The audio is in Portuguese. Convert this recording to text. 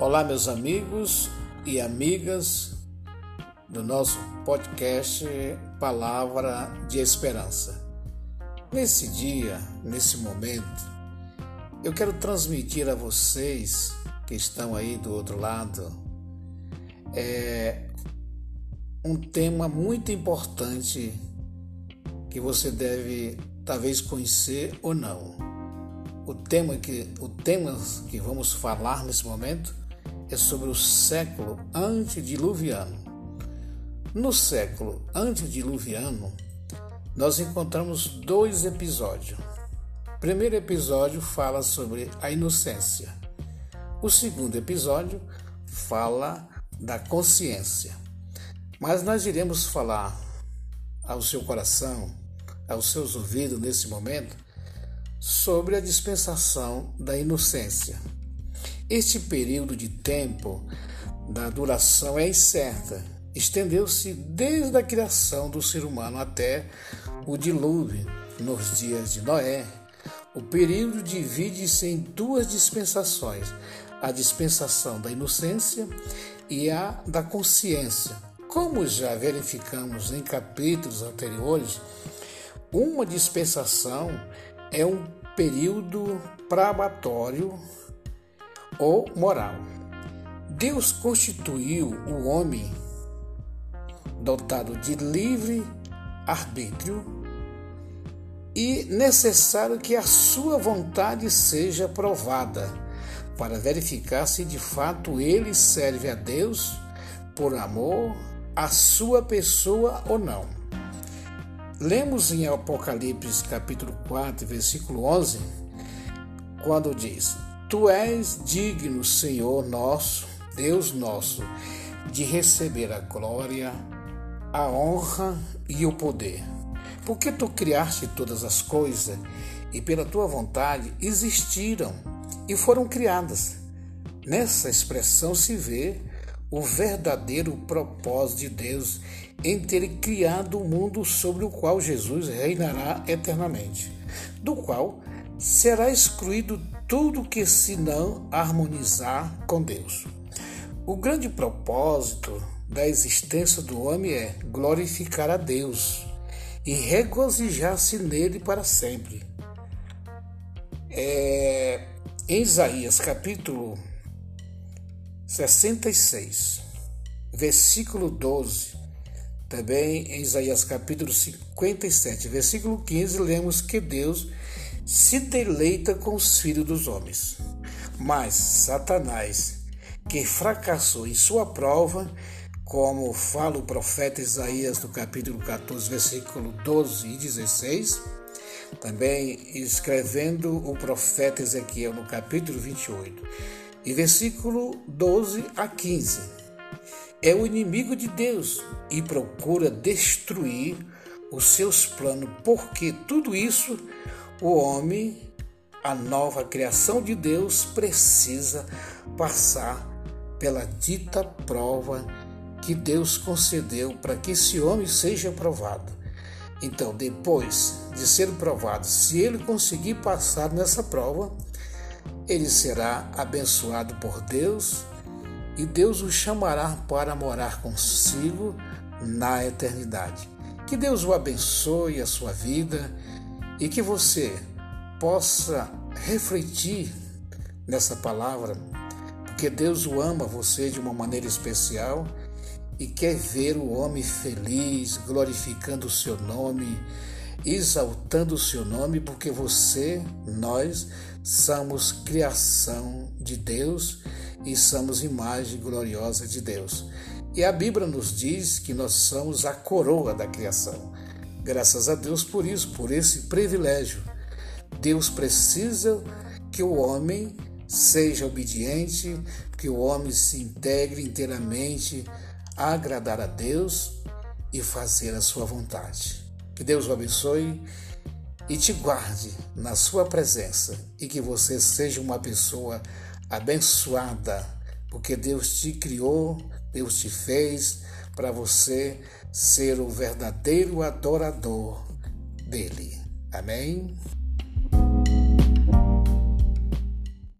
Olá, meus amigos e amigas do nosso podcast Palavra de Esperança. Nesse dia, nesse momento, eu quero transmitir a vocês que estão aí do outro lado é, um tema muito importante que você deve talvez conhecer ou não. O tema que, o tema que vamos falar nesse momento é sobre o século antediluviano. No século antediluviano, nós encontramos dois episódios. O primeiro episódio fala sobre a inocência. O segundo episódio fala da consciência. Mas nós iremos falar ao seu coração, aos seus ouvidos nesse momento, sobre a dispensação da inocência. Este período de tempo da duração é incerta. Estendeu-se desde a criação do ser humano até o dilúvio, nos dias de Noé. O período divide-se em duas dispensações: a dispensação da inocência e a da consciência. Como já verificamos em capítulos anteriores, uma dispensação é um período probatório ou moral. Deus constituiu o homem dotado de livre arbítrio e necessário que a sua vontade seja provada para verificar se de fato ele serve a Deus por amor à sua pessoa ou não. Lemos em Apocalipse capítulo 4, versículo 11, quando diz: Tu és digno, Senhor nosso, Deus nosso, de receber a glória, a honra e o poder. Porque tu criaste todas as coisas e pela tua vontade existiram e foram criadas. Nessa expressão se vê o verdadeiro propósito de Deus em ter criado o mundo sobre o qual Jesus reinará eternamente, do qual será excluído tudo que se não harmonizar com Deus. O grande propósito da existência do homem é glorificar a Deus e regozijar-se nele para sempre. É, em Isaías capítulo 66, versículo 12, também em Isaías capítulo 57, versículo 15, lemos que Deus se deleita com os filhos dos homens. Mas Satanás, que fracassou em sua prova, como fala o profeta Isaías no capítulo 14, versículo 12 e 16, também escrevendo o profeta Ezequiel no capítulo 28, e versículo 12 a 15. É o inimigo de Deus e procura destruir os seus planos, porque tudo isso o homem, a nova criação de Deus, precisa passar pela dita prova que Deus concedeu para que esse homem seja provado. Então, depois de ser provado, se ele conseguir passar nessa prova, ele será abençoado por Deus e Deus o chamará para morar consigo na eternidade. Que Deus o abençoe a sua vida e que você possa refletir nessa palavra, porque Deus o ama você de uma maneira especial e quer ver o homem feliz, glorificando o seu nome, exaltando o seu nome, porque você, nós, somos criação de Deus e somos imagem gloriosa de Deus. E a Bíblia nos diz que nós somos a coroa da criação. Graças a Deus por isso, por esse privilégio. Deus precisa que o homem seja obediente, que o homem se integre inteiramente a agradar a Deus e fazer a sua vontade. Que Deus o abençoe e te guarde na sua presença e que você seja uma pessoa abençoada, porque Deus te criou, Deus te fez para você ser o verdadeiro adorador dele. Amém?